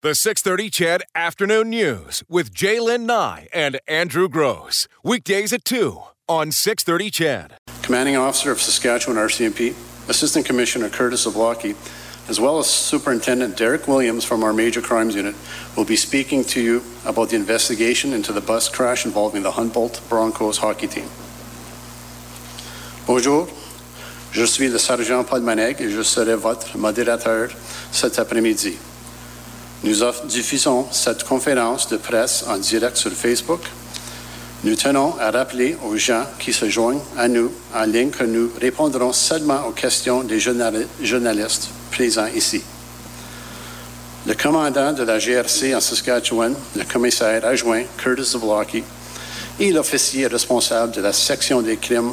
The 630 CHED Afternoon News with Jaylen Nye and Andrew Gross. Weekdays at 2 on 630 CHED. Commanding Officer of Saskatchewan RCMP, Assistant Commissioner Curtis Zablocki, as well as Superintendent Derek Williams from our Major Crimes Unit, will be speaking to you about the investigation into the bus crash involving the Humboldt Broncos hockey team. Bonjour, je suis le sergent Paul Maneg et je serai votre modérateur cet après-midi. Nous diffusons cette conférence de presse en direct sur Facebook. Nous tenons à rappeler aux gens qui se joignent à nous en ligne que nous répondrons seulement aux questions des journalistes présents ici. Le commandant de la GRC en Saskatchewan, le commissaire adjoint Curtis Zablocki, et l'officier responsable de la section des crimes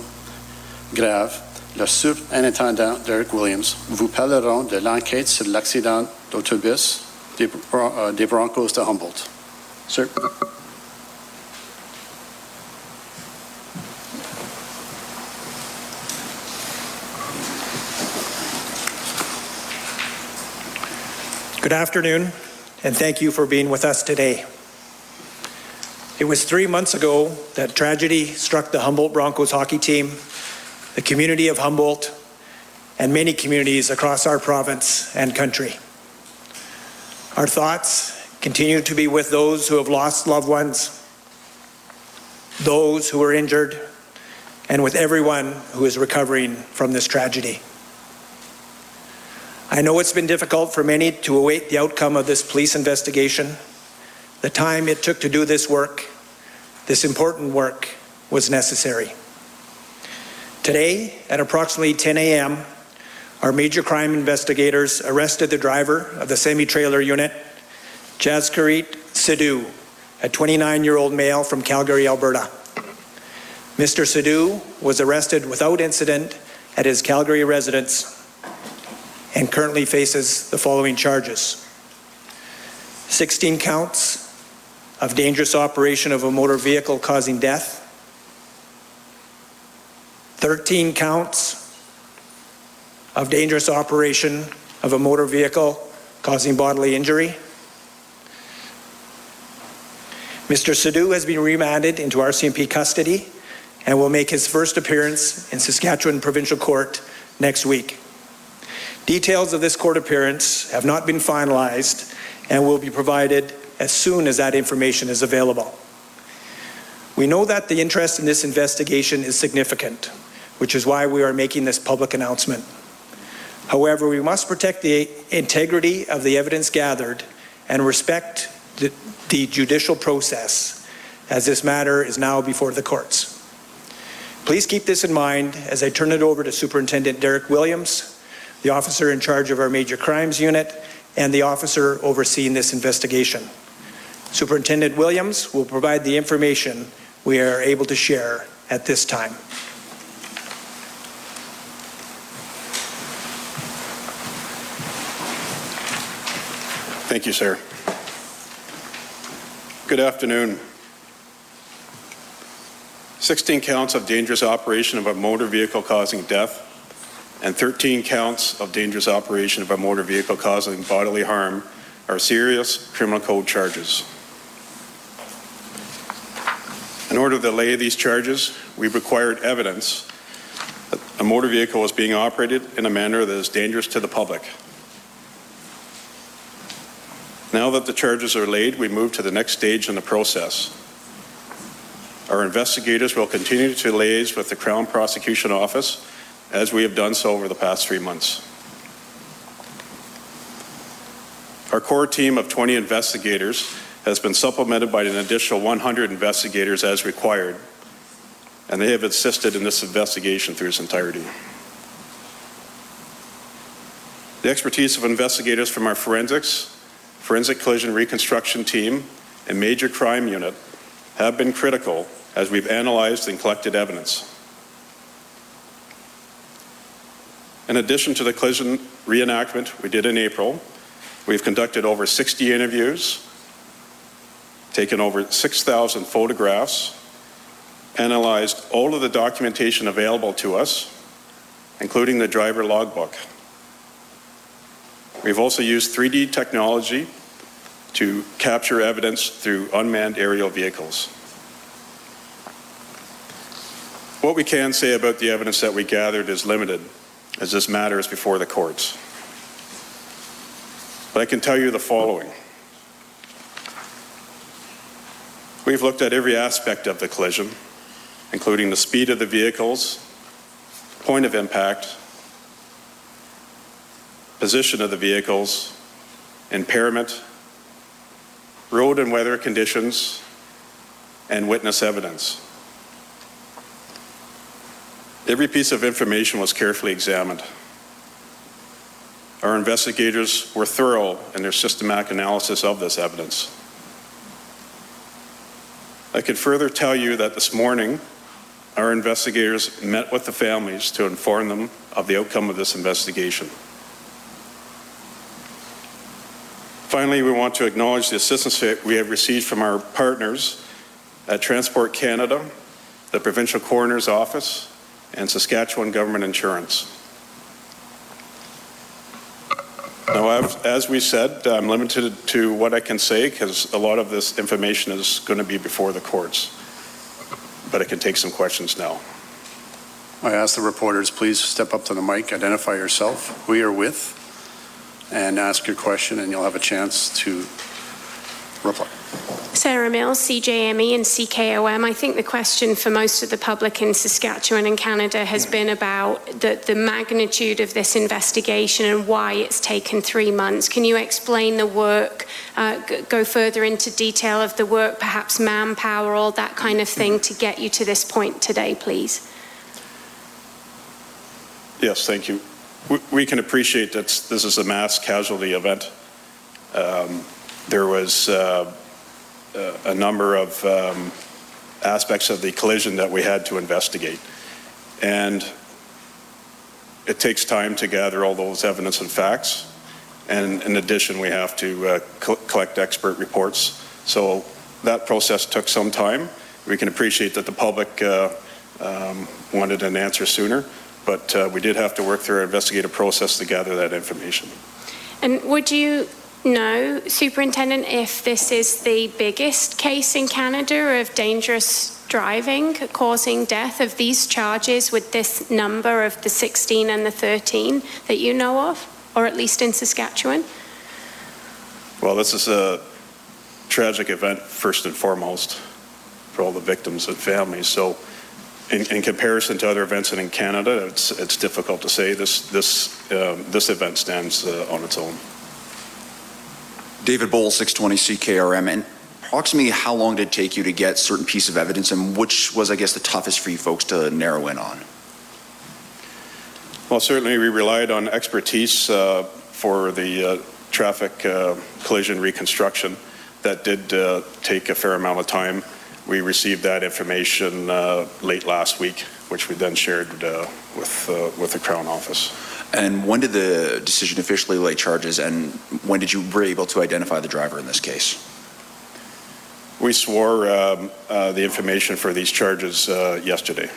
graves, le surintendant Derek Williams, vous parleront de l'enquête sur l'accident d'autobus des, uh, des Broncos de Humboldt. Sir. Good afternoon, and thank you for being with us today. It was three months ago that tragedy struck the Humboldt Broncos hockey team, the community of Humboldt, and many communities across our province and country. Our thoughts continue to be with those who have lost loved ones, those who are injured, and with everyone who is recovering from this tragedy. I know it's been difficult for many to await the outcome of this police investigation. The time it took to do this work, this important work, was necessary. Today, at approximately 10 a.m., our major crime investigators arrested the driver of the semi trailer unit, Jaskirat Sidhu, a 29 year old male from Calgary, Alberta. Mr. Sidhu was arrested without incident at his Calgary residence and currently faces the following charges 16 counts of dangerous operation of a motor vehicle causing death, 13 counts of dangerous operation of a motor vehicle causing bodily injury. Mr. Sidhu has been remanded into RCMP custody and will make his first appearance in Saskatchewan Provincial Court next week. Details of this court appearance have not been finalized and will be provided as soon as that information is available. We know that the interest in this investigation is significant, which is why we are making this public announcement. However, we must protect the integrity of the evidence gathered and respect the, the, judicial process as this matter is now before the courts. Please keep this in mind as I turn it over to Superintendent Derek Williams, the officer in charge of our major crimes unit, and the officer overseeing this investigation. Superintendent Williams will provide the information we are able to share at this time. Thank you, sir. Good afternoon. 16 counts of dangerous operation of a motor vehicle causing death and 13 counts of dangerous operation of a motor vehicle causing bodily harm are serious criminal code charges. In order to lay these charges, we required evidence that a motor vehicle was being operated in a manner that is dangerous to the public. Now that the charges are laid, we move to the next stage in the process. Our investigators will continue to liaise with the Crown Prosecution Office as we have done so over the past three months. Our core team of 20 investigators has been supplemented by an additional 100 investigators as required, and they have assisted in this investigation through its entirety. The expertise of investigators from our forensics, forensic collision reconstruction team, and major crime unit have been critical as we've analyzed and collected evidence. In addition to the collision reenactment we did in April, we've conducted over 60 interviews, taken over 6,000 photographs, analyzed all of the documentation available to us, including the driver logbook. We've also used 3D technology to capture evidence through unmanned aerial vehicles. What we can say about the evidence that we gathered is limited, as this matter is before the courts. But I can tell you the following. We've looked at every aspect of the collision, including the speed of the vehicles, point of impact, position of the vehicles, impairment, road and weather conditions, and witness evidence. Every piece of information was carefully examined. Our investigators were thorough in their systematic analysis of this evidence. I can further tell you that this morning, our investigators met with the families to inform them of the outcome of this investigation. Finally, we want to acknowledge the assistance we have received from our partners at Transport Canada, the Provincial Coroner's Office, and Saskatchewan Government Insurance. Now, as, as we said, I'm limited to what I can say because a lot of this information is going to be before the courts. But I can take some questions now. I ask the reporters, please step up to the mic, identify yourself, who you're with, and ask your question, and you'll have a chance to reply. Sarah Mills, CJME and CKOM. I think the question for most of the public in Saskatchewan and Canada has been about the, the magnitude of this investigation and why it's taken three months. Can you explain the work, uh, g- go further into detail of the work, perhaps manpower, all that kind of thing to get you to this point today, please? Yes, thank you. We, we can appreciate that this is a mass casualty event. Um, there was uh, uh, a number of um, aspects of the collision that we had to investigate. And it takes time to gather all those evidence and facts. And in addition, we have to uh, co- collect expert reports. So that process took some time. We can appreciate that the public uh, um, wanted an answer sooner, but uh, we did have to work through our investigative process to gather that information. And would you know, Superintendent, if this is the biggest case in Canada of dangerous driving causing death of these charges with this number of the 16 and the 13 that you know of, or at least in Saskatchewan? Well, this is a tragic event, first and foremost, for all the victims and families. So, in, in comparison to other events in Canada, it's, it's difficult to say. This, this, um, this event stands uh, on its own. David Bowl, 620 CKRM. And approximately how long did it take you to get certain piece of evidence, and which was, I guess, the toughest for you folks to narrow in on? Well, certainly we relied on expertise uh, for the uh, traffic uh, collision reconstruction. That did uh, take a fair amount of time. We received that information uh, late last week, which we then shared uh, with, uh, with the Crown Office. And when did the decision officially lay charges, and when did you were able to identify the driver in this case? We swore um, uh, the information for these charges uh, yesterday.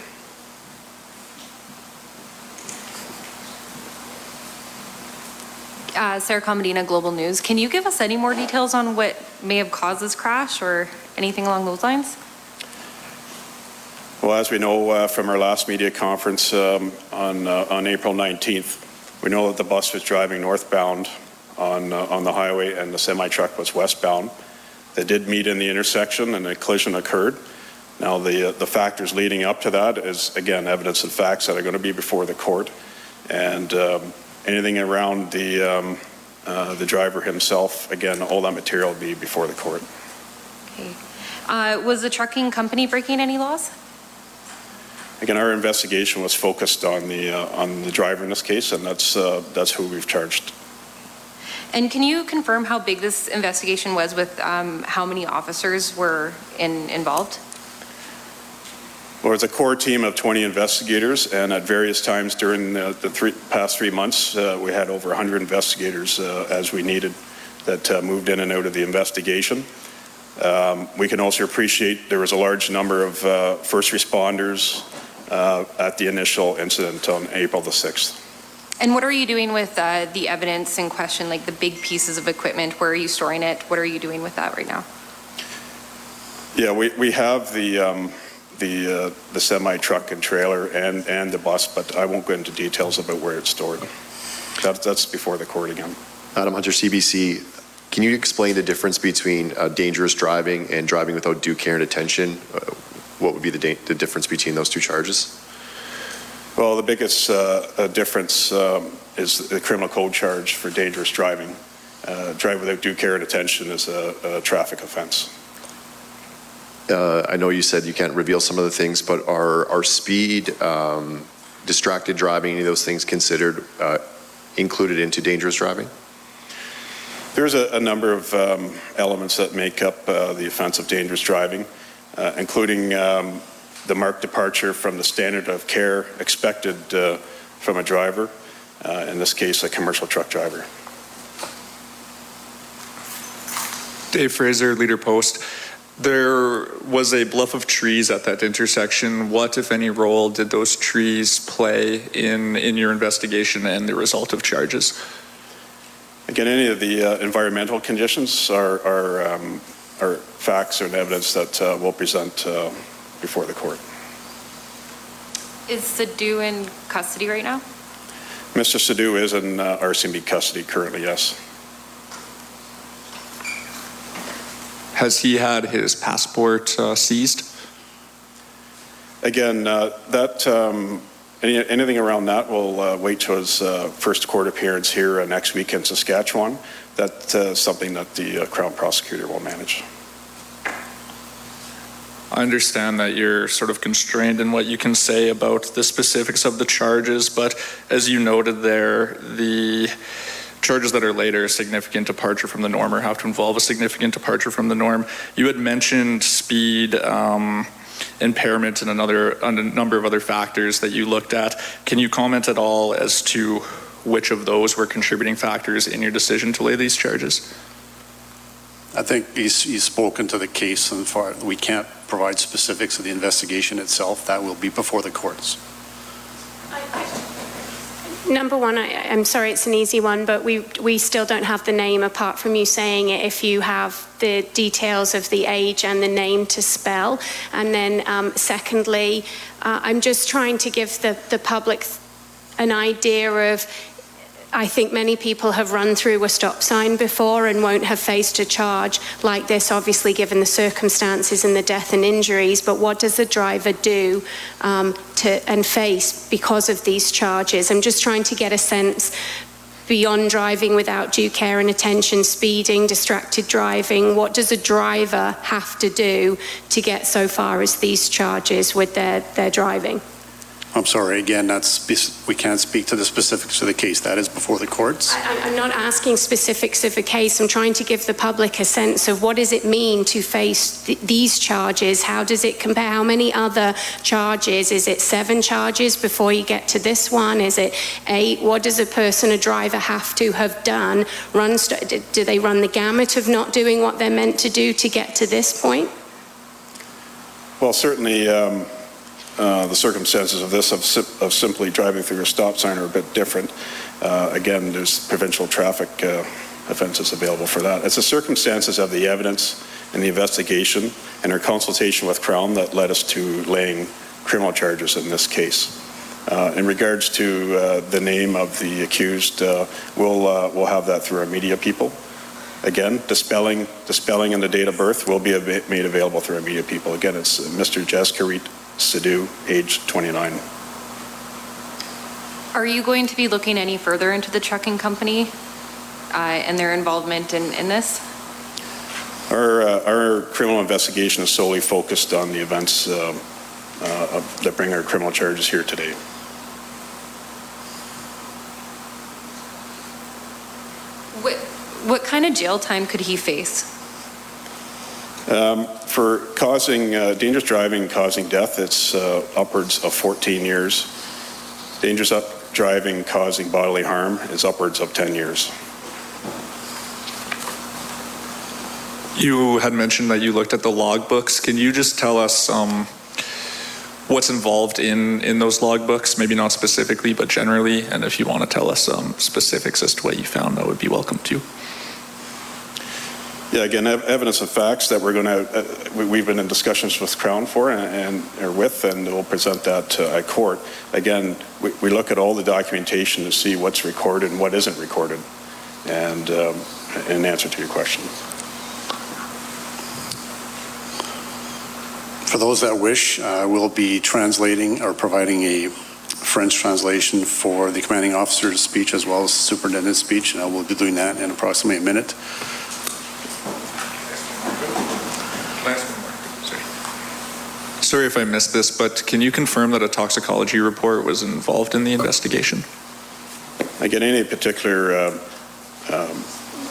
Uh, Sarah Komadina, Global News. Can you give us any more details on what may have caused this crash or anything along those lines? Well, as we know uh, from our last media conference um, on, uh, on April 19th, we know that the bus was driving northbound on, uh, on the highway and the semi truck was westbound. They did meet in the intersection and a collision occurred. Now, the, uh, the factors leading up to that is, again, evidence and facts that are going to be before the court. And um, anything around the, um, uh, the driver himself, again, all that material will be before the court. Okay. Uh, was the trucking company breaking any laws? Again, our investigation was focused on the, uh, on the driver in this case, and that's, uh, that's who we've charged. And can you confirm how big this investigation was with um, how many officers were in, involved? Well, it's a core team of 20 investigators, and at various times during the, the three, past three months, uh, we had over 100 investigators uh, as we needed that uh, moved in and out of the investigation. Um, we can also appreciate there was a large number of uh, first responders uh, at the initial incident on April the 6th. And what are you doing with uh, the evidence in question, like the big pieces of equipment? Where are you storing it? What are you doing with that right now? Yeah, we, we have the, um, the, uh, the semi truck and trailer and, and the bus, but I won't go into details about where it's stored. That, that's before the court again. Adam Hunter, CBC. Can you explain the difference between uh, dangerous driving and driving without due care and attention? Uh, what would be the, da- the difference between those two charges? Well, the biggest uh, uh, difference um, is the criminal code charge for dangerous driving. Uh, drive without due care and attention is a, a traffic offense. Uh, I know you said you can't reveal some of the things, but are, are speed, um, distracted driving, any of those things considered uh, included into dangerous driving? There's a, a number of um, elements that make up uh, the offense of dangerous driving, uh, including um, the marked departure from the standard of care expected uh, from a driver, uh, in this case, a commercial truck driver. Dave Fraser, Leader Post. There was a bluff of trees at that intersection. What, if any, role did those trees play in, in your investigation and the result of charges? Again, any of the uh, environmental conditions are, are, um, are facts and evidence that uh, we'll present uh, before the court. Is Sadu in custody right now? Mr. Sadu is in uh, RCMP custody currently, yes. Has he had his passport uh, seized? Again, uh, that um, any, anything around that we'll uh, wait till his uh, first court appearance here uh, next week in Saskatchewan. That's uh, something that the uh, Crown prosecutor will manage. I understand that you're sort of constrained in what you can say about the specifics of the charges, but as you noted there, the charges that are later a significant departure from the norm or have to involve a significant departure from the norm. You had mentioned speed, um, impairment, and another a number of other factors that you looked at. Can you comment at all as to which of those were contributing factors in your decision to lay these charges? I think he's, he's spoken to the case and far, we can't provide specifics of the investigation itself. That will be before the courts. Number one, I, I'm sorry, it's an easy one, but we we still don't have the name apart from you saying it. If you have the details of the age and the name to spell, and then um, secondly, uh, I'm just trying to give the the public an idea of. I think many people have run through a stop sign before and won't have faced a charge like this, obviously, given the circumstances and the death and injuries. But what does the driver do um, to, and face because of these charges? I'm just trying to get a sense beyond driving without due care and attention, speeding, distracted driving. What does a driver have to do to get so far as these charges with their, their driving? I'm sorry, again, that's, we can't speak to the specifics of the case. That is before the courts. I, I'm not asking specifics of a case. I'm trying to give the public a sense of what does it mean to face th- these charges? How does it compare? How many other charges? Is it seven charges before you get to this one? Is it eight? What does a person, a driver, have to have done? Run? St- do- do they run the gamut of not doing what they're meant to do to get to this point? Well, certainly, um, uh, the circumstances of this, of, of simply driving through a stop sign, are a bit different. Uh, again, there's provincial traffic uh, offenses available for that. It's the circumstances of the evidence and the investigation and our consultation with Crown that led us to laying criminal charges in this case. Uh, in regards to uh, the name of the accused, uh, we'll uh, we'll have that through our media people. Again, the spelling, and the date of birth will be made available through our media people. Again, it's Mr. Jaskirat Sidhu, age 29. Are you going to be looking any further into the trucking company uh, and their involvement in, in this? Our, uh, our criminal investigation is solely focused on the events uh, uh, that bring our criminal charges here today. What, what kind of jail time could he face? Um, For causing, uh, dangerous driving causing death, it's uh, upwards of 14 years. Dangerous up driving causing bodily harm is upwards of 10 years. You had mentioned that you looked at the logbooks. Can you just tell us um, what's involved in in those logbooks, maybe not specifically, but generally. And if you want to tell us some specifics as to what you found, that would be welcome too. Yeah, again, ev- evidence of facts that we're going to, uh, we- we've been in discussions with Crown for and- and, or with, and we'll present that uh, at court. Again, we we look at all the documentation to see what's recorded and what isn't recorded, and um, in answer to your question. For those that wish, uh, we'll be translating or providing a French translation for the commanding officer's speech as well as superintendent's speech, and I will be doing that in approximately a minute. Sorry if I missed this, but can you confirm that a toxicology report was involved in the investigation? Again, any particular uh, um,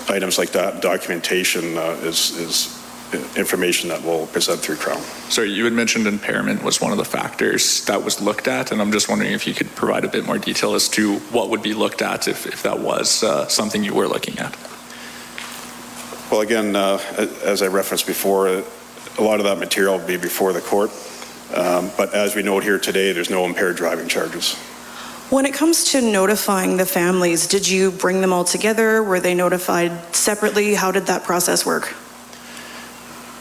items like that, documentation uh, is is information that we'll present through Crown. Sorry, you had mentioned impairment was one of the factors that was looked at, and I'm just wondering if you could provide a bit more detail as to what would be looked at if, if that was uh, something you were looking at. Well, again, uh, as I referenced before, a lot of that material will be before the court. Um, But as we note here today, there's no impaired driving charges. When it comes to notifying the families, did you bring them all together? Were they notified separately? How did that process work?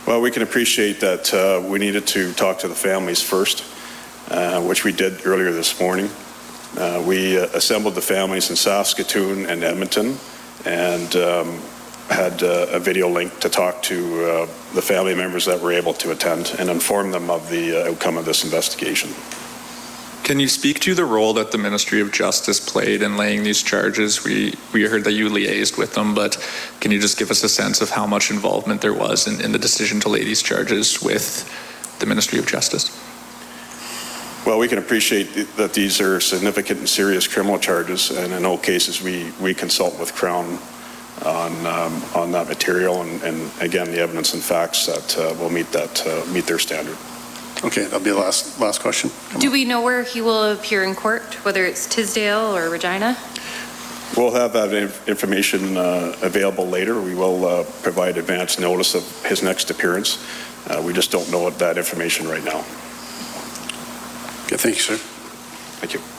Well, we can appreciate that uh, we needed to talk to the families first, uh, which we did earlier this morning. Uh, We uh, assembled the families in Saskatoon and Edmonton and um, had uh, a video link to talk to uh, the family members that were able to attend and inform them of the uh, outcome of this investigation. Can you speak to the role that the Ministry of Justice played in laying these charges? We we heard that you liaised with them, but can you just give us a sense of how much involvement there was in, in the decision to lay these charges with the Ministry of Justice? Well, we can appreciate that these are significant and serious criminal charges, and in all cases, we, we consult with Crown on, um, on that material, and, and again, the evidence and facts that uh, will meet that, uh, meet their standard. Okay, that'll be the last, last question. Do we know where he will appear in court, whether it's Tisdale or Regina? We'll have that information uh, available later. We will uh, provide advance notice of his next appearance. Uh, We just don't know that information right now. Okay, thank you, sir. Thank you.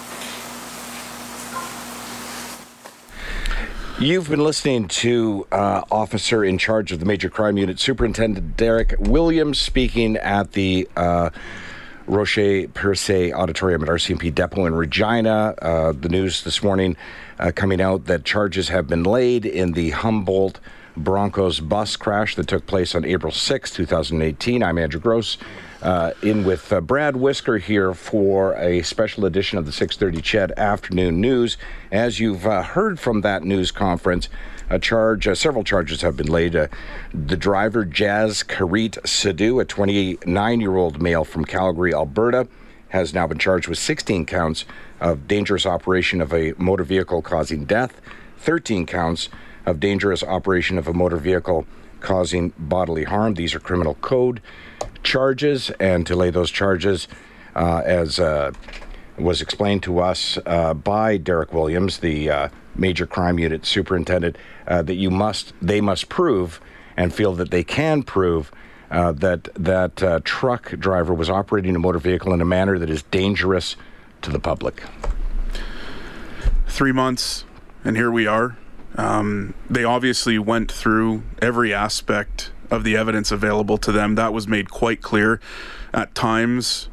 You've been listening to uh, Officer in Charge of the Major Crime Unit, Superintendent Derek Williams, speaking at the uh, Rocher Perse Auditorium at RCMP Depot in Regina. Uh, the news this morning uh, coming out that charges have been laid in the Humboldt Broncos bus crash that took place on April 6, 2018. I'm Andrew Gross. Uh, in with uh, Brad Whisker here for a special edition of the 6:30 Ched Afternoon News. As you've uh, heard from that news conference, a charge, uh, several charges have been laid. Uh, the driver Jaskirat Sidhu, a 29-year-old male from Calgary, Alberta, has now been charged with 16 counts of dangerous operation of a motor vehicle causing death, 13 counts of dangerous operation of a motor vehicle causing bodily harm. These are criminal code charges, and to lay those charges, uh, as uh, was explained to us uh, by Derek Williams, the uh, major crime unit superintendent, uh, that you must, they must prove, and feel that they can prove. Uh, that that truck driver was operating a motor vehicle in a manner that is dangerous to the public. Three months, and here we are. Um, they obviously went through every aspect of the evidence available to them. That was made quite clear. At times,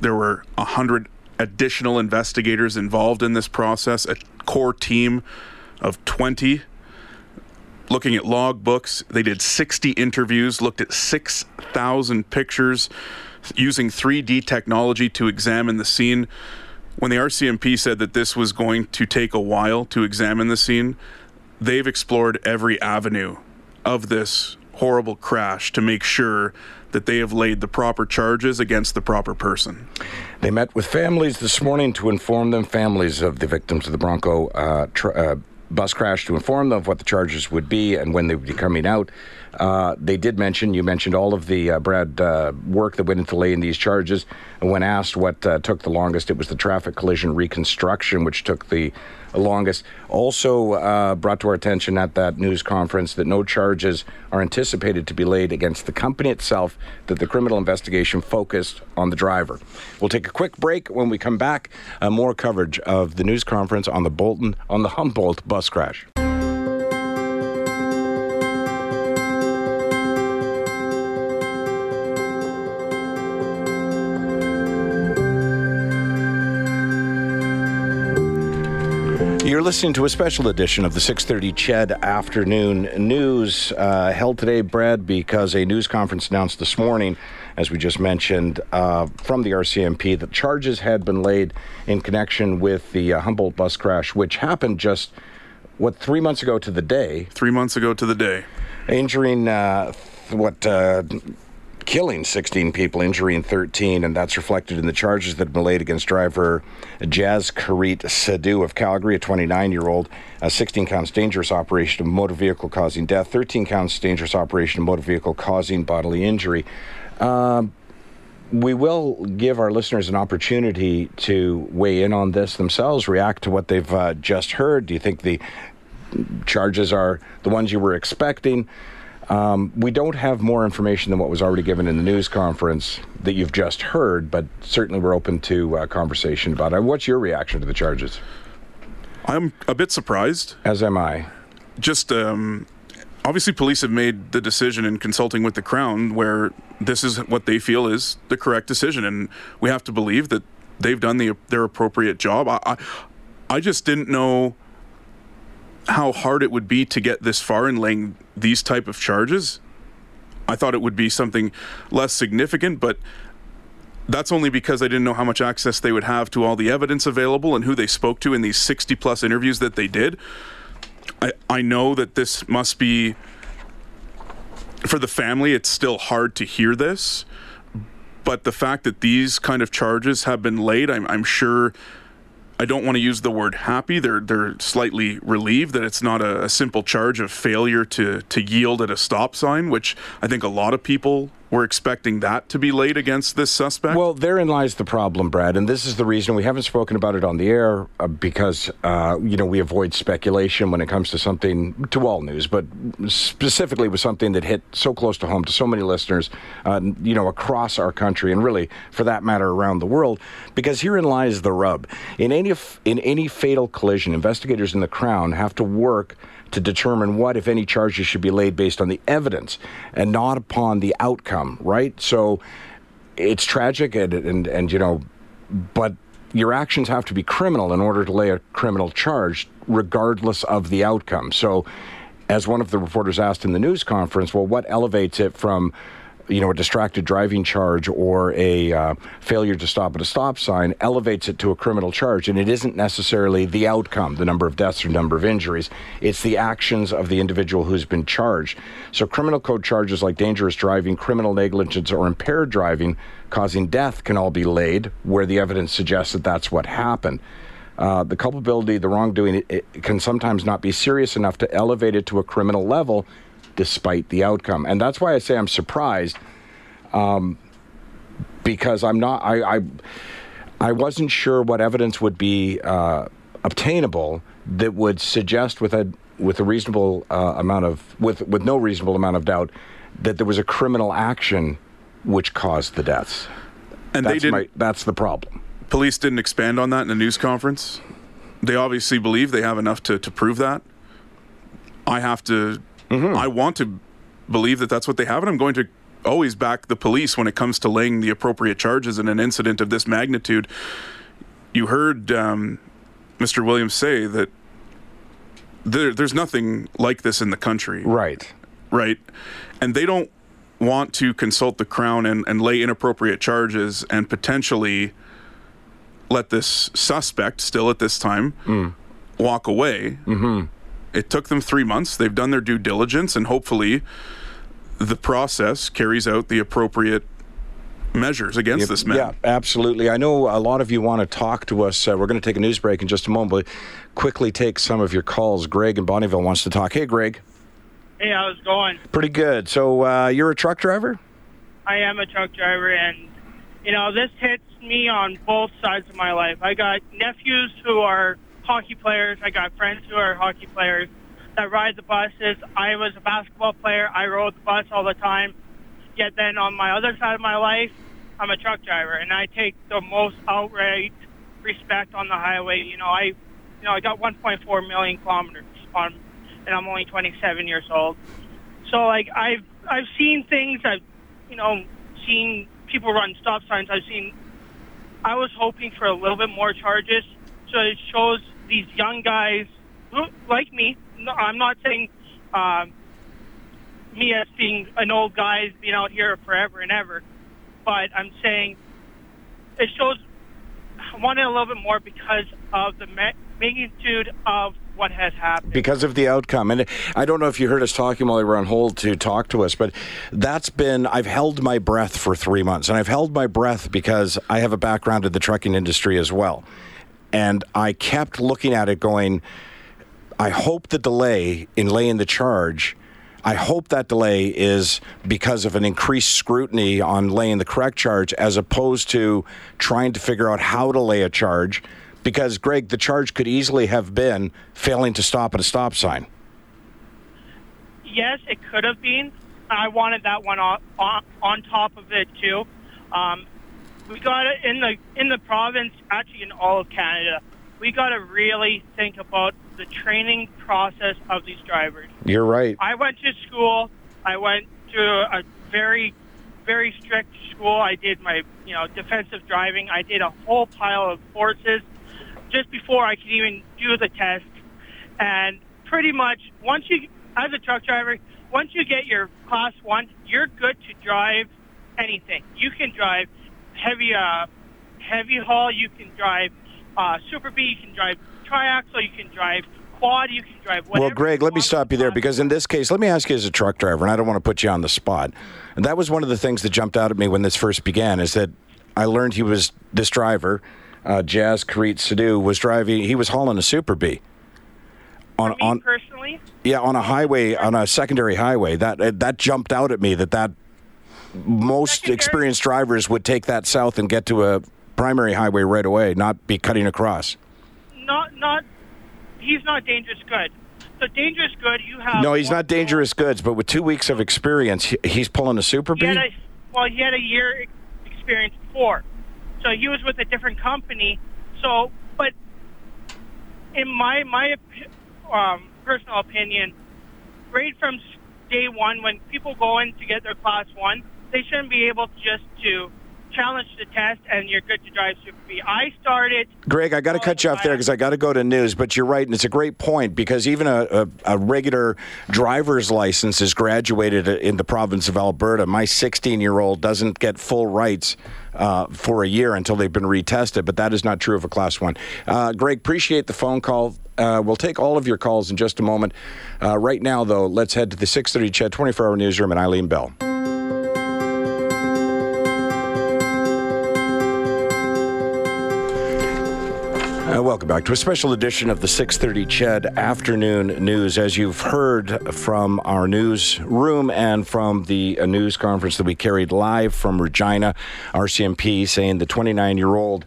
there were a hundred additional investigators involved in this process, a core team of 20 looking at log books. They did 60 interviews, looked at 6,000 pictures using 3D technology to examine the scene. When the RCMP said that this was going to take a while to examine the scene, they've explored every avenue of this horrible crash to make sure that they have laid the proper charges against the proper person. They met with families this morning to inform them, families of the victims of the Bronco uh, tr- uh, bus crash, to inform them of what the charges would be and when they would be coming out. Uh, they did mention, you mentioned all of the, uh, Brad, uh, work that went into laying these charges. And when asked what uh, took the longest, it was the traffic collision reconstruction, which took the longest. Also uh, brought to our attention at that news conference that no charges are anticipated to be laid against the company itself, that the criminal investigation focused on the driver. We'll take a quick break. When we come back, more coverage of the news conference on the Bolton, on the Humboldt bus crash. You're listening to a special edition of the 6:30 CHED Afternoon News, uh, held today, Brad, because a news conference announced this morning, as we just mentioned, uh, from the RCMP, that charges had been laid in connection with the uh, Humboldt bus crash, which happened just what three months ago to the day. Three months ago to the day, injuring uh, what uh, killing 16 people, injuring 13, and that's reflected in the charges that have been laid against driver Jaskirat Sadhu of Calgary, a 29 year old, a 16 counts dangerous operation of motor vehicle causing death, 13 counts dangerous operation of motor vehicle causing bodily injury. Um, we will give our listeners an opportunity to weigh in on this themselves, react to what they've uh, just heard. Do you think the charges are the ones you were expecting? Um, we don't have more information than what was already given in the news conference that you've just heard, but certainly we're open to uh, conversation about it. What's your reaction to the charges? I'm a bit surprised. As am I. Just um, obviously, police have made the decision in consulting with the Crown where this is what they feel is the correct decision, and we have to believe that they've done the, their appropriate job. I, I, I just didn't know how hard it would be to get this far in laying these type of charges. I thought it would be something less significant, but that's only because I didn't know how much access they would have to all the evidence available and who they spoke to in these 60 plus interviews that they did. I, I know that this must be, for the family, it's still hard to hear this, but the fact that these kind of charges have been laid, I'm, I'm sure I don't want to use the word happy. They're they're slightly relieved that it's not a, a, simple charge of failure to to yield at a stop sign, which I think a lot of people were expecting that to be laid against this suspect. Well, therein lies the problem, Brad, and this is the reason we haven't spoken about it on the air uh, because uh, you know we avoid speculation when it comes to something to all news, but specifically with something that hit so close to home to so many listeners, uh, you know, across our country and really, for that matter, around the world. Because herein lies the rub: in any in any fatal collision, investigators in the Crown have to work to determine what, if any, charges should be laid based on the evidence and not upon the outcome, right? So it's tragic and, and, and you know, but your actions have to be criminal in order to lay a criminal charge, regardless of the outcome. So, as one of the reporters asked in the news conference, well, what elevates it from you know, a distracted driving charge or a uh, failure to stop at a stop sign elevates it to a criminal charge. And it isn't necessarily the outcome, the number of deaths or number of injuries. It's the actions of the individual who's been charged. So criminal code charges like dangerous driving, criminal negligence, or impaired driving causing death can all be laid where the evidence suggests that that's what happened. Uh, the culpability, the wrongdoing, it, it can sometimes not be serious enough to elevate it to a criminal level despite the outcome. And that's why I say I'm surprised um, because I'm not, I, I, I, wasn't sure what evidence would be uh, obtainable that would suggest with a, with a reasonable uh, amount of, with, with no reasonable amount of doubt that there was a criminal action which caused the deaths. And that's they didn't, my, that's the problem. Police didn't expand on that in a news conference. They obviously believe they have enough to, to prove that. I have to Mm-hmm. I want to believe that that's what they have, and I'm going to always back the police when it comes to laying the appropriate charges in an incident of this magnitude. You heard um, Mr. Williams say that there, there's nothing like this in the country. Right. Right. And they don't want to consult the Crown and, and lay inappropriate charges and potentially let this suspect, still at this time, mm. walk away. Mm-hmm. It took them three months. They've done their due diligence, and hopefully, the process carries out the appropriate measures against yeah, this man. Yeah, absolutely. I know a lot of you want to talk to us. Uh, we're going to take a news break in just a moment, but quickly take some of your calls. Greg in Bonnyville wants to talk. Hey, Greg. Hey, how's it going? Pretty good. So uh, you're a truck driver? I am a truck driver, and you know this hits me on both sides of my life. I got nephews who are hockey players. I got friends who are hockey players that ride the buses. I was a basketball player. I rode the bus all the time. Yet then on my other side of my life, I'm a truck driver, and I take the most outright respect on the highway. You know, I, you know, I got 1.4 million kilometers on, and I'm only 27 years old. So like I've I've seen things. I've you know seen people run stop signs. I've seen. I was hoping for a little bit more charges, so it shows these young guys like me. I'm not saying um, me as being an old guy, being out here forever and ever, but I'm saying it shows. I wanted a little bit more because of the magnitude of what has happened. because of the outcome. And I don't know if you heard us talking while we were on hold to talk to us, but that's been, I've held my breath for three months. And I've held my breath because I have a background in the trucking industry as well. And I kept looking at it going, I hope the delay in laying the charge. I hope that delay is because of an increased scrutiny on laying the correct charge as opposed to trying to figure out how to lay a charge. Because, Greg, the charge could easily have been failing to stop at a stop sign. yes, it could have been. I wanted that one on, on, on top of it too. Um, we got it in the in the province, actually in all of Canada. We got to really think about the training process of these drivers. You're right. I went to school. I went to a very, very strict school. I did my, you know, defensive driving. I did a whole pile of courses just before I could even do the test. And pretty much once you, as a truck driver, once you get your class one, you're good to drive anything. You can drive heavy, uh, heavy haul. You can drive uh, Super B. You can drive triaxle. You can drive quad. You can drive whatever. Well, Greg, let me stop you there because in this case, let me ask you as a truck driver, and I don't want to put you on the spot. And that was one of the things that jumped out at me when this first began is that I learned he was this driver, uh, Jaskirat Sadu, was driving. He was hauling a Super B. On, on personally, yeah, on a highway, on a secondary highway. That uh, that jumped out at me. That that most experienced drivers would take that south and get to a primary highway right away, not be cutting across. not not he's not dangerous good. So dangerous good, you have. No, he's not dangerous goods, but with two weeks of experience, he- he's pulling a Super He B. had a, well, he had a year experience before, so he was with a different company. So, but in my my um, personal opinion, right from day one, when people go in to get their class one, they shouldn't be able just to challenge the test and you're good to drive Super B. I started. Greg, I got to cut you off there because I got to go to news. But you're right, and it's a great point because even a, a, a regular driver's license is graduated in the province of Alberta. My 16 year old doesn't get full rights uh, for a year until they've been retested, but that is not true of a class one. Uh, Greg, appreciate the phone call. Uh, we'll take all of your calls in just a moment. Uh, right now, though, let's head to the 6:30 Ched 24-hour newsroom and Eileen Bell. Uh, welcome back to a special edition of the 6:30 Ched Afternoon News. As you've heard from our newsroom and from the uh, news conference that we carried live from Regina, RCMP saying the 29-year-old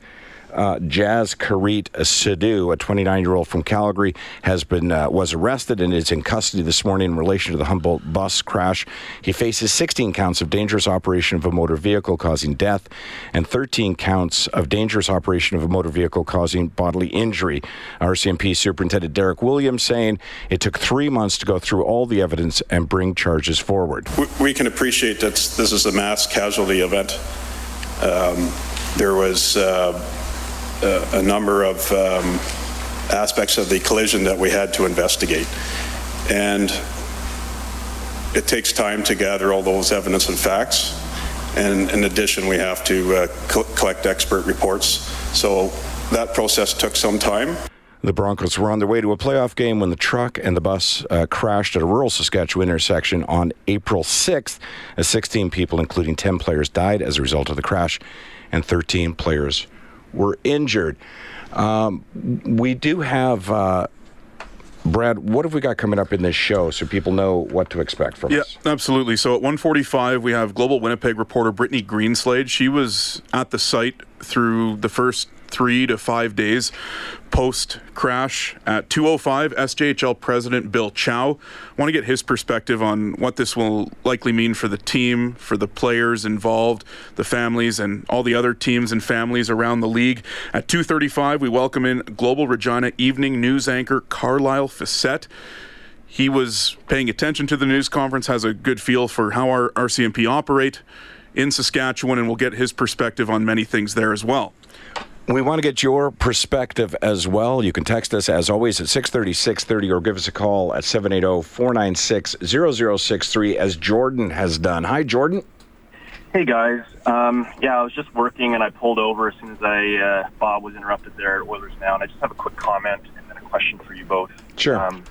uh, Jaskirat Sidhu, a 29-year-old from Calgary, has been uh, was arrested and is in custody this morning in relation to the Humboldt bus crash. He faces 16 counts of dangerous operation of a motor vehicle causing death and 13 counts of dangerous operation of a motor vehicle causing bodily injury. RCMP Superintendent Derek Williams saying it took three months to go through all the evidence and bring charges forward. We- We can appreciate that this is a mass casualty event. Um, There was uh, a a number of um, aspects of the collision that we had to investigate. And it takes time to gather all those evidence and facts. And in addition, we have to uh, co- collect expert reports. So that process took some time. The Broncos were on their way to a playoff game when the truck and the bus uh, crashed at a rural Saskatchewan intersection on April 6th. As 16 people, including 10 players, died as a result of the crash, and 13 players were injured. Um, we do have uh, Brad, what have we got coming up in this show so people know what to expect from yeah, us? absolutely. So at 1:45, we have Global Winnipeg reporter Brittany Greenslade. She was at the site through the first three to five days post crash. At 2:05, SJHL President Bill Chow. Want to get his perspective on what this will likely mean for the team, for the players involved, the families, and all the other teams and families around the league. At 2:35, we welcome in Global Regina evening news anchor Carlisle Facette. He was paying attention to the news conference, has a good feel for how our RCMP operate in Saskatchewan, and we'll get his perspective on many things there as well. We want to get your perspective as well. You can text us as always at 630 630 or give us a call at 780 496 0063 as Jordan has done. Hi, Jordan. Hey guys, um, yeah, I was just working and I pulled over as soon as I uh, Bob was interrupted there at Oilers Now, and I just have a quick comment and then a question for you both. Sure. Um,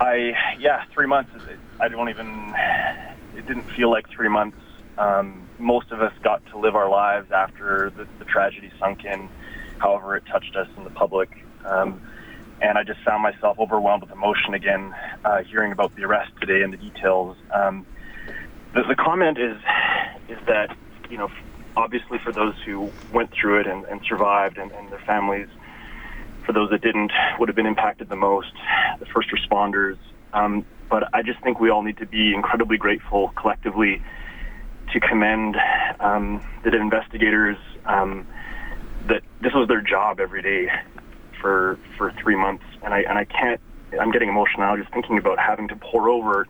I yeah, three months. I don't even. It didn't feel like three months. Um, most of us got to live our lives after the, the tragedy sunk in. However, it touched us in the public, um, and I just found myself overwhelmed with emotion again, uh, hearing about the arrest today and the details. Um, the, the comment is is that you know obviously for those who went through it and, and survived and, and their families for those that didn't would have been impacted the most the first responders um, but I just think we all need to be incredibly grateful collectively to commend um, the investigators um, that this was their job every day for for three months and I and I can't I'm getting emotional just thinking about having to pour over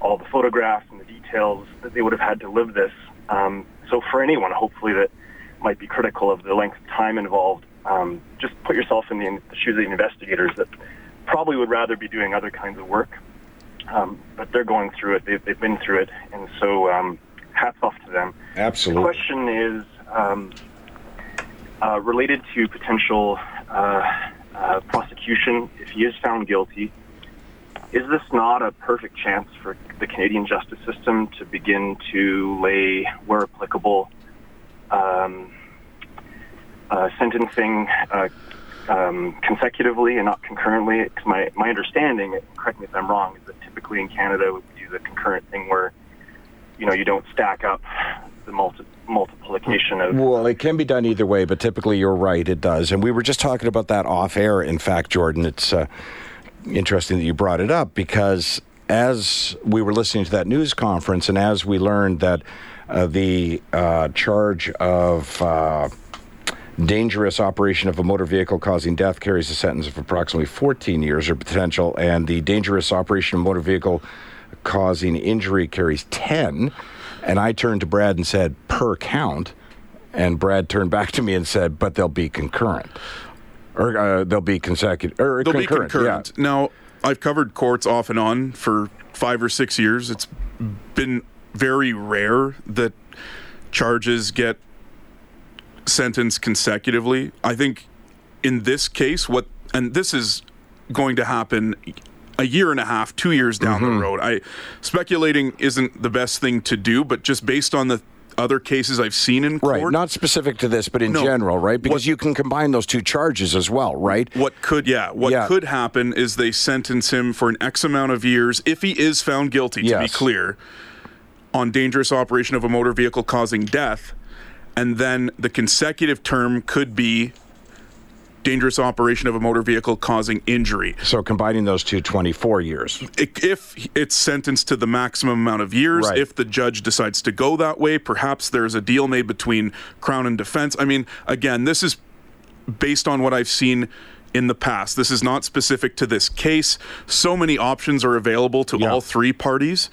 all the photographs and the details that they would have had to live this. Um, so for anyone, hopefully that might be critical of the length of time involved, um, just put yourself in the, in the shoes of the investigators that probably would rather be doing other kinds of work, um, but they're going through it. They've, they've been through it, and so um, hats off to them. Absolutely. The question is um, uh, related to potential uh, uh, prosecution if he is found guilty. Is this not a perfect chance for the Canadian justice system to begin to lay, where applicable, um, uh, sentencing uh, um, consecutively and not concurrently? 'Cause my, my understanding, correct me if I'm wrong, is that typically in Canada we do the concurrent thing where, you know, you don't stack up the multi- multiplication of Well, it can be done either way, but typically you're right, it does. And we were just talking about that off air. In fact, Jordan, it's uh, interesting that you brought it up because as we were listening to that news conference and as we learned that uh, the uh, charge of uh, dangerous operation of a motor vehicle causing death carries a sentence of approximately 14 years or potential, and the dangerous operation of motor vehicle causing injury carries 10. And I turned to Brad and said, per count. And Brad turned back to me and said, but they'll be concurrent. Or uh, they'll be consecutive. Or They'll concurrent. be concurrent. Now, I've covered courts off and on for five or six years. It's been very rare that charges get sentenced consecutively. I think in this case, what, and this is going to happen a year and a half, two years down Mm-hmm. the road. I speculating isn't the best thing to do, but just based on the other cases I've seen in court, Right, not specific to this, but in No. general, right? Because What- you can combine those two charges as well, right? What could, yeah, what Yeah. could happen is they sentence him for an X amount of years if he is found guilty, to be clear, on dangerous operation of a motor vehicle causing death. And then the consecutive term could be dangerous operation of a motor vehicle causing injury. So combining those two, 24 years. If it's sentenced to the maximum amount of years, Right. if the judge decides to go that way, perhaps there's a deal made between Crown and defense. I mean, again, this is based on what I've seen in the past. This is not specific to this case. So many options are available to all three parties.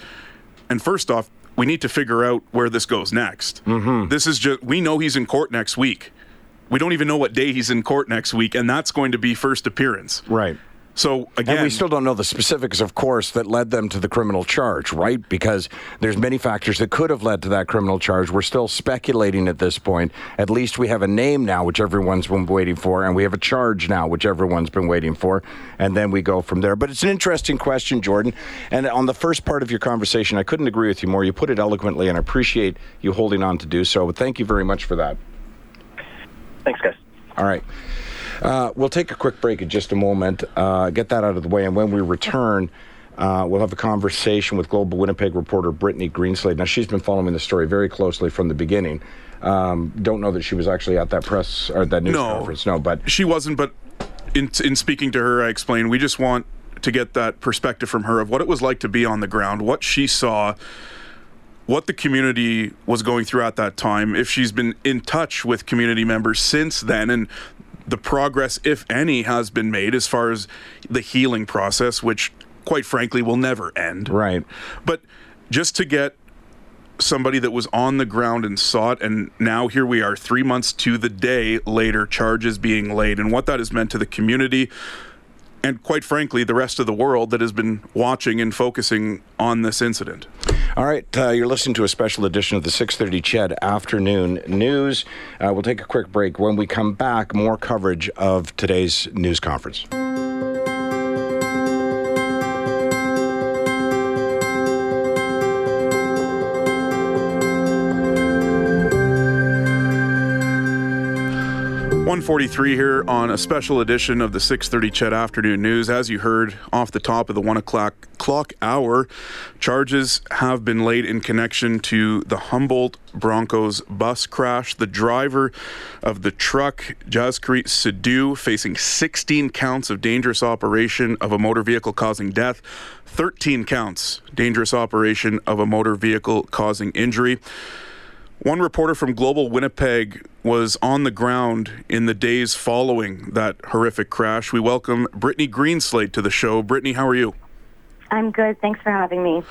And first off, we need to figure out where this goes next. Mm-hmm. This is just, we know he's in court next week. We don't even know what day he's in court next week, and that's going to be first appearance. Right. So again, and we still don't know the specifics, of course, that led them to the criminal charge, right? Because there's many factors that could have led to that criminal charge. We're still speculating at this point. At least we have a name now, which everyone's been waiting for, and we have a charge now, which everyone's been waiting for, and then we go from there. But it's an interesting question, Jordan. And on the first part of your conversation, I couldn't agree with you more. You put it eloquently, and I appreciate you holding on to do so. But thank you very much for that. Thanks, guys. All right. Uh, we'll take a quick break in just a moment, uh, get that out of the way, and when we return, uh, we'll have a conversation with Global Winnipeg reporter Brittany Greenslade. Now, she's been following the story very closely from the beginning. Um, don't know that she was actually at that press or that news No. conference. No, but She wasn't, but in, in speaking to her, I explained we just want to get that perspective from her of what it was like to be on the ground, what she saw, what the community was going through at that time, if she's been in touch with community members since then, and the progress, if any, has been made as far as the healing process, which, quite frankly, will never end. Right. But just to get somebody that was on the ground and saw it, and now here we are, three months to the day later, charges being laid, and what that has meant to the community, and quite frankly, the rest of the world that has been watching and focusing on this incident. All right, uh, you're listening to a special edition of the 6:30 CHED Afternoon News. Uh, we'll take a quick break. When we come back, more coverage of today's news conference. One forty-three here on a special edition of the six thirty CHED Afternoon News. As you heard off the top of the one o'clock clock hour, charges have been laid in connection to the Humboldt Broncos bus crash. The driver of the truck, Jaskirat Sidhu, facing 16 counts of dangerous operation of a motor vehicle causing death, 13 counts dangerous operation of a motor vehicle causing injury. One reporter from Global Winnipeg was on the ground in the days following that horrific crash. We welcome Brittany Greenslade to the show. Brittany, how are you? I'm good. Thanks for having me.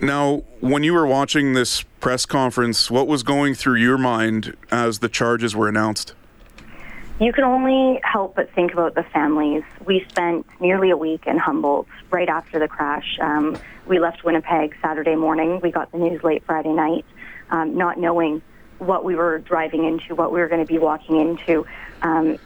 Now, when you were watching this press conference, what was going through your mind as the charges were announced? You can only help but think about the families. We spent nearly a week in Humboldt right after the crash. Um, we left Winnipeg Saturday morning. We got the news late Friday night, um, not knowing what we were driving into, what we were going to be walking into. Um,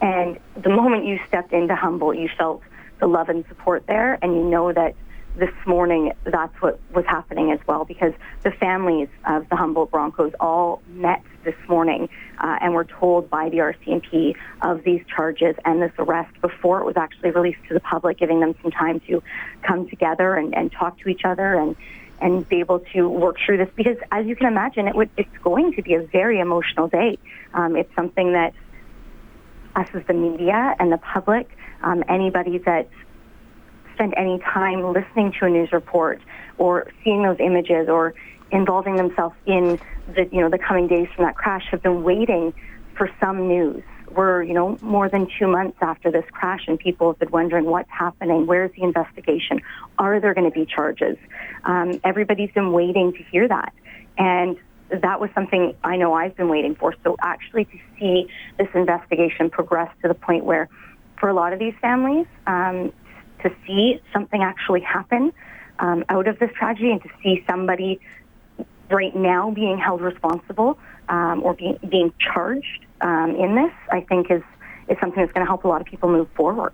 and the moment you stepped into Humboldt, you felt the love and support there, and you know that this morning that's what was happening as well because the families of the Humboldt Broncos all met this morning uh, and were told by the RCMP of these charges and this arrest before it was actually released to the public, giving them some time to come together and, and talk to each other and and be able to work through this because as you can imagine it would it's going to be a very emotional day. Um, it's something that us as the media and the public, um, anybody that spent any time listening to a news report or seeing those images or involving themselves in the you know the coming days from that crash have been waiting for some news. We're you know more than two months after this crash, and people have been wondering what's happening. Where's the investigation? Are there going to be charges? Um, everybody's been waiting to hear that, and that was something I know I've been waiting for. So actually, to see this investigation progress to the point where, for a lot of these families, um, to see something actually happen um, out of this tragedy and to see somebody right now being held responsible um, or being, charged um, in this, I think is, is something that's going to help a lot of people move forward.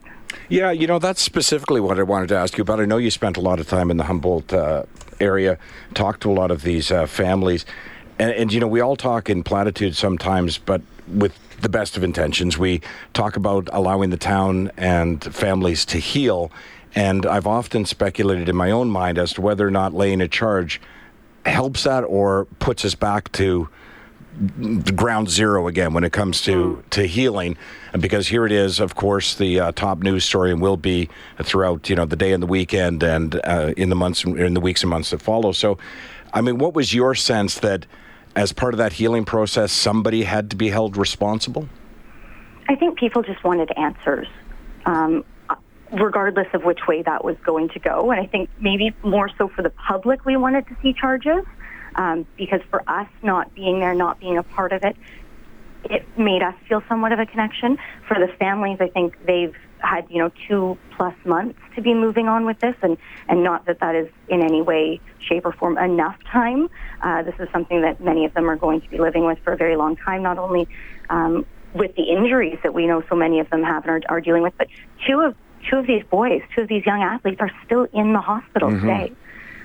Yeah, you know, that's specifically what I wanted to ask you about. I know you spent a lot of time in the Humboldt uh, area, talked to a lot of these uh, families. And, and, you know, we all talk in platitudes sometimes, but with the best of intentions. We talk about allowing the town and families to heal. And I've often speculated in my own mind as to whether or not laying a charge helps that or puts us back to ground zero again when it comes to, to healing. And because here it is, of course, the uh, top news story and will be throughout, you know, the day and the weekend and uh, in the months, in the weeks and months that follow. So, I mean, what was your sense that as part of that healing process, somebody had to be held responsible? I think people just wanted answers, um, regardless of which way that was going to go. And I think maybe more so for the public, we wanted to see charges um, because for us, not being there, not being a part of it, it made us feel somewhat of a connection. For the families, I think they've had you know two plus months to be moving on with this, and and not that that is in any way, shape, or form enough time. Uh, this is something that many of them are going to be living with for a very long time. Not only um, with the injuries that we know so many of them have and are, are dealing with, but two of two of these boys, two of these young athletes, are still in the hospital Mhm. today.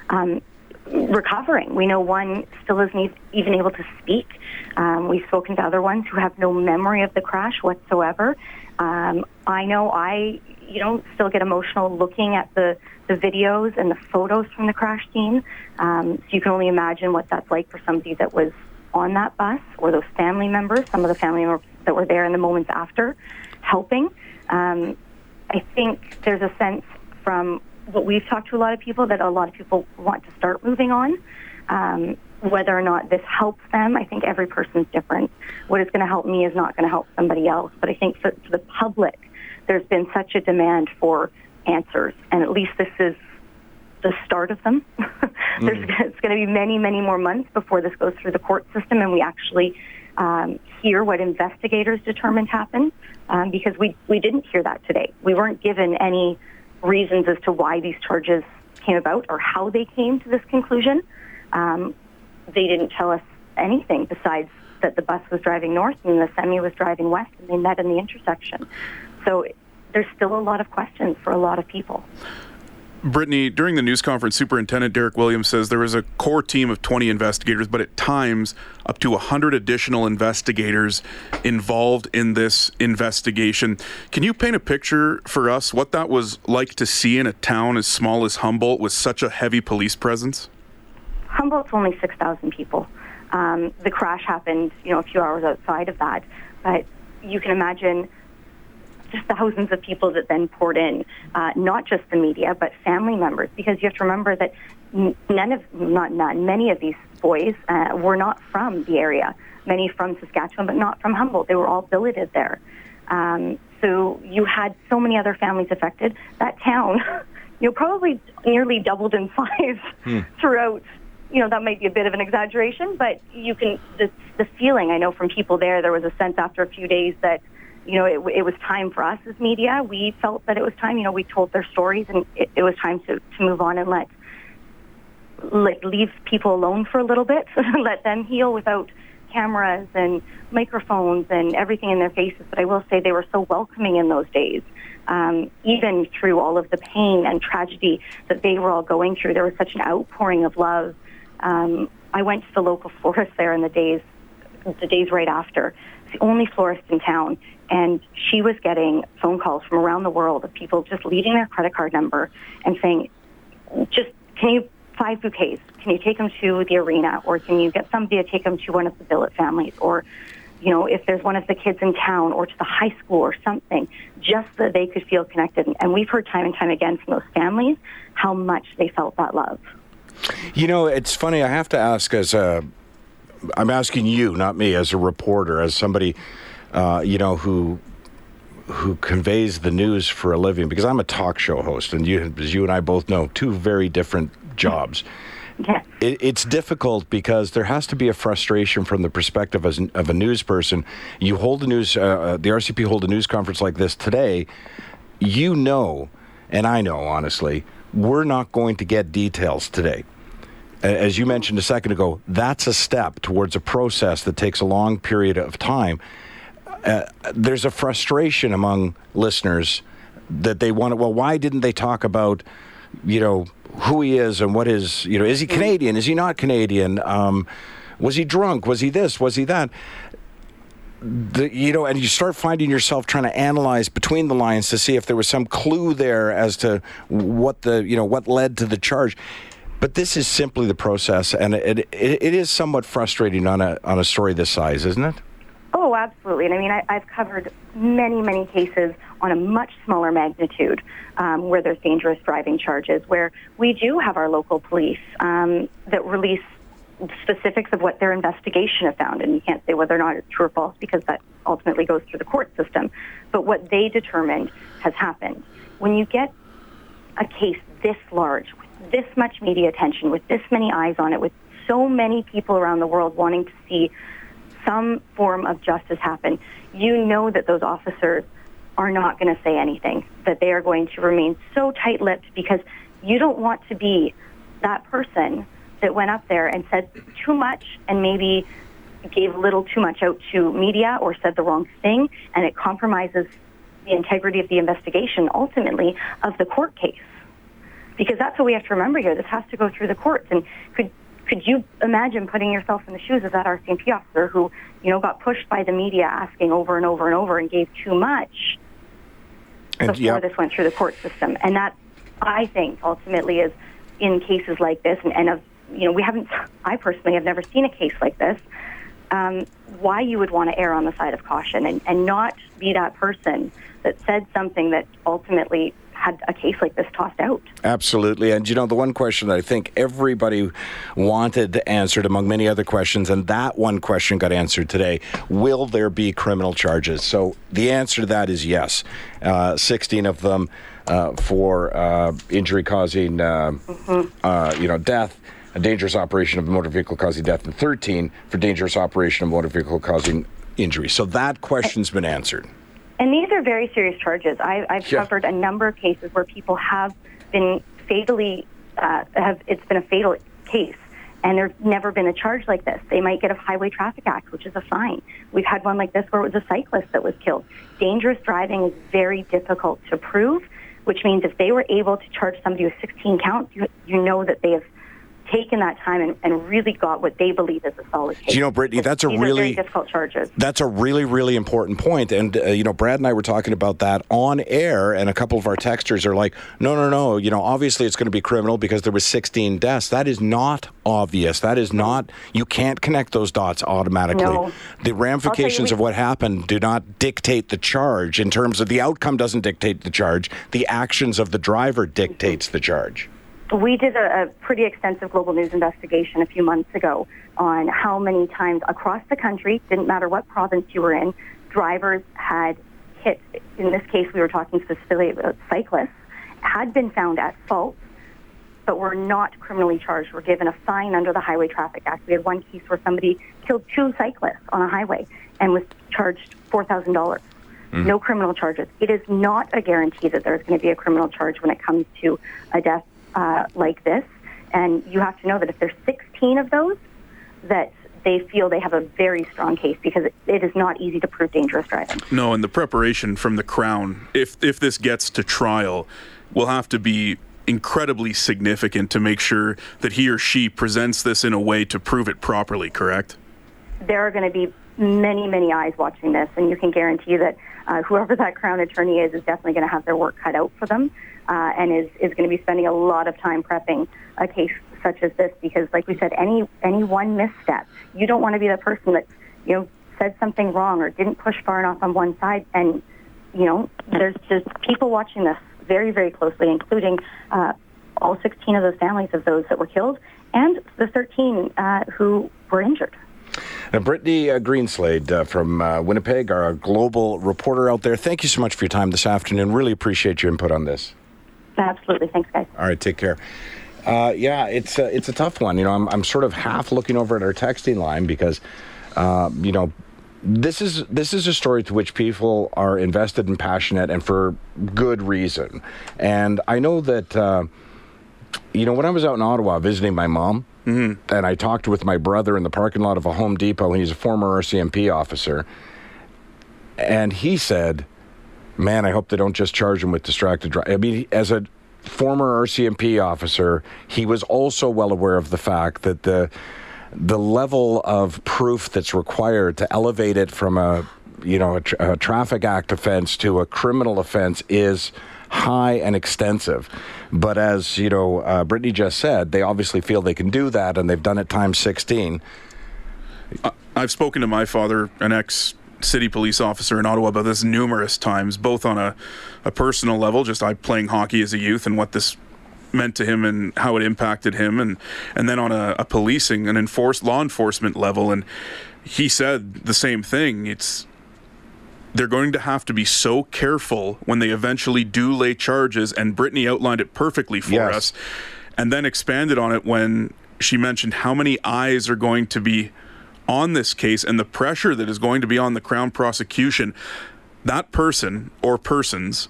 Um, recovering. We know one still isn't even able to speak. Um, we've spoken to other ones who have no memory of the crash whatsoever. Um, I know I, you know, still get emotional looking at the, the videos and the photos from the crash scene. Um, so you can only imagine what that's like for somebody that was on that bus or those family members, some of the family members that were there in the moments after helping. Um, I think there's a sense from what we've talked to a lot of people that a lot of people want to start moving on. Um, whether or not this helps them, I think every person's different. What is going to help me is not going to help somebody else. But I think for, for the public, there's been such a demand for answers, and at least this is the start of them. there's, it's going to be many, many more months before this goes through the court system, and we actually um, hear what investigators determined happened, um, because we we didn't hear that today. We weren't given any reasons as to why these charges came about or how they came to this conclusion. Um, they didn't tell us anything besides that the bus was driving north and the semi was driving west and they met in the intersection. So there's still a lot of questions for a lot of people. Brittany, during the news conference, Superintendent Derek Williams says there was a core team of 20 investigators, but at times up to 100 additional investigators involved in this investigation. Can you paint a picture for us what that was like to see in a town as small as Humboldt with such a heavy police presence? Humboldt's only 6,000 people. Um, the crash happened, you know, a few hours outside of that, but you can imagine just thousands of people that then poured in, uh, not just the media, but family members, because you have to remember that none of, not none, many of these boys uh, were not from the area. Many from Saskatchewan, but not from Humboldt. They were all billeted there. Um, so you had so many other families affected. That town, you know, probably nearly doubled in size hmm. throughout. You know, that might be a bit of an exaggeration, but you can the the feeling I know from people there. There was a sense after a few days that you know, it, it was time for us as media. We felt that it was time. You know, we told their stories, and it, it was time to, to move on and let like leave people alone for a little bit, let them heal without cameras and microphones and everything in their faces. But I will say they were so welcoming in those days. Um, even through all of the pain and tragedy that they were all going through, there was such an outpouring of love. Um, I went to the local florist there in the days, the days right after. It's the only florist in town, and she was getting phone calls from around the world of people just leaving their credit card number and saying, just can you five bouquets? Can you take them to the arena, or can you get somebody to take them to one of the billet families, or you know, if there's one of the kids in town or to the high school or something, just so they could feel connected. And we've heard time and time again from those families how much they felt that love. You know, it's funny. I have to ask as a, I'm asking you, not me, as a reporter, as somebody uh, you know, who who conveys the news for a living because I'm a talk show host, and you, as you and I both know, two very different jobs. Yeah. It, it's difficult because there has to be a frustration from the perspective as, of a news person. You hold a news, uh, uh the RCP hold a news conference like this today. You know, and I know honestly, we're not going to get details today. As you mentioned a second ago, that's a step towards a process that takes a long period of time uh, there's a frustration among listeners that they want to, well, why didn't they talk about, you know, who he is and what is, you know, is he Canadian? Is he not Canadian? Um, was he drunk? Was he this? Was he that? The, you know, and you start finding yourself trying to analyze between the lines to see if there was some clue there as to what the, you know, what led to the charge. But this is simply the process, and it, it, it is somewhat frustrating on a on a story this size, isn't it? Oh, absolutely. And I mean, I, I've covered many, many cases on a much smaller magnitude um, where there's dangerous driving charges, where we do have our local police um, that release specifics of what their investigation have found. And you can't say whether or not it's true or false because that ultimately goes through the court system. But what they determined has happened. When you get a case this large, with this much media attention, with this many eyes on it, with so many people around the world wanting to see some form of justice happen, you know that those officers are not going to say anything, that they are going to remain so tight lipped because you don't want to be that person that went up there and said too much and maybe gave a little too much out to media or said the wrong thing and it compromises the integrity of the investigation ultimately of the court case. because that's what we have to remember here. This has to go through the courts. And could could you imagine putting yourself in the shoes of that RCMP officer who, you know, got pushed by the media asking over and over and over and gave too much And, before yeah. this went through the court system? And that, I think, ultimately is in cases like this, and, and of, you know, we haven't, I personally have never seen a case like this, um, why you would want to err on the side of caution and, and not be that person that said something that ultimately had a case like this tossed out. Absolutely. And you know, the one question that I think everybody wanted answered, among many other questions, and that one question got answered today will there be criminal charges? So the answer to that is yes. Uh, 16 of them uh, for uh, injury causing, uh, uh, you know, death. A dangerous operation of a motor vehicle causing death, and 13 for dangerous operation of motor vehicle causing injury. So that question's been answered. And these are very serious charges. I, I've Yeah. covered a number of cases where people have been fatally, uh, have it's been a fatal case, and there's never been a charge like this. They might get a Highway Traffic Act, which is a fine. We've had one like this where it was a cyclist that was killed. Dangerous driving is very difficult to prove, which means if they were able to charge somebody with 16 counts, you, you know that they have taken that time and, and really got what they believe is a solid case. Do you know, Brittany, that's a These really very difficult charges. That's a really, really important point. And, uh, you know, Brad and I were talking about that on air, and a couple of our texters are like, no, no, no, you know, obviously it's going to be criminal because there was 16 deaths. That is not obvious. That is not, you can't connect those dots automatically. No. The ramifications of what happened do not dictate the charge in terms of the outcome doesn't dictate the charge. The actions of the driver dictates the charge. We did a, a pretty extensive global news investigation a few months ago on how many times across the country, didn't matter what province you were in, drivers had hit, in this case we were talking specifically about cyclists, had been found at fault, but were not criminally charged, were given a fine under the Highway Traffic Act. We had one case where somebody killed two cyclists on a highway and was charged $4,000. Mhm. No criminal charges. It is not a guarantee that there's going to be a criminal charge when it comes to a death uh, like this. And you have to know that if there's 16 of those, that they feel they have a very strong case because it, is not easy to prove dangerous driving. No, and the preparation from the Crown, if if this gets to trial, will have to be incredibly significant to make sure that he or she presents this in a way to prove it properly, correct? There are going to be many, many eyes watching this, and you can guarantee that uh, whoever that Crown attorney is is definitely going to have their work cut out for them uh, and is, is going to be spending a lot of time prepping a case such as this because, like we said, any any one misstep, you don't want to be the person that you know said something wrong or didn't push far enough on one side, and you know there's just people watching this very, very closely, including uh, all 16 of those families of those that were killed and the 13 uh, who were injured. Now, Brittany uh, Greenslade uh, from uh, Winnipeg, our global reporter out there, thank you so much for your time this afternoon. Really appreciate your input on this. Absolutely. Thanks, guys. All right, take care. Uh, yeah, it's a, it's a tough one. You know, I'm, I'm sort of half looking over at our texting line because, uh, you know, this is this is a story to which people are invested and passionate, and for good reason. And I know that, uh, you know, when I was out in Ottawa visiting my mom, and I talked with my brother in the parking lot of a Home Depot, and he's a former RCMP officer, and he said, "Man, I hope they don't just charge him with distracted driving." I mean, as a former RCMP officer, he was also well aware of the fact that the the level of proof that's required to elevate it from a you know a, tra- a traffic act offense to a criminal offense is high and extensive. But as you know, uh, Brittany just said, they obviously feel they can do that, and they've done it times sixteen. I've spoken to my father, an ex city police officer in Ottawa, about this numerous times, both on a, a personal level, just I playing hockey as a youth and what this meant to him and how it impacted him, and, and then on a, a policing, an enforced law enforcement level. And he said the same thing. It's they're going to have to be so careful when they eventually do lay charges, and Brittany outlined it perfectly for Yes. us, and then expanded on it when she mentioned how many eyes are going to be on this case and the pressure that is going to be on the Crown prosecution. That person or persons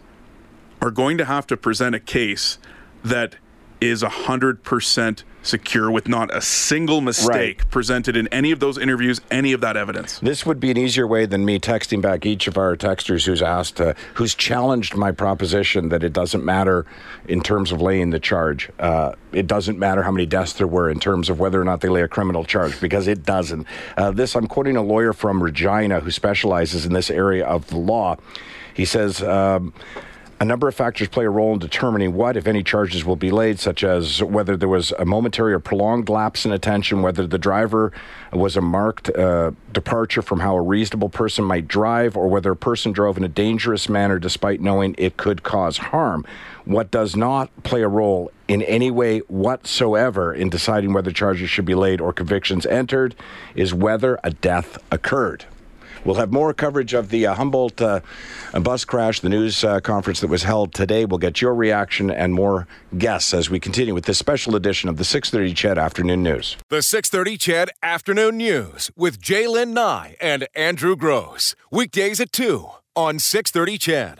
are going to have to present a case that is 100% secure with not a single mistake presented in any of those interviews, any of that evidence. This would be an easier way than me texting back each of our texters who's asked, uh, who's challenged my proposition that it doesn't matter in terms of laying the charge. Uh, it doesn't matter how many deaths there were in terms of whether or not they lay a criminal charge, because it doesn't. Uh, this, I'm quoting a lawyer from Regina who specializes in this area of the law. He says, um, a number of factors play a role in determining what, if any, charges will be laid, such as whether there was a momentary or prolonged lapse in attention, whether the driver was a marked uh, departure from how a reasonable person might drive, or whether a person drove in a dangerous manner despite knowing it could cause harm. What does not play a role in any way whatsoever in deciding whether charges should be laid or convictions entered is whether a death occurred. We'll have more coverage of the uh, Humboldt uh, bus crash, the news uh, conference that was held today. We'll get your reaction and more guests as we continue with this special edition of the 6:30 CHED Afternoon News. The 6:30 CHED Afternoon News with Jaylen Nye and Andrew Gross. Weekdays at 2 on 6:30 CHED.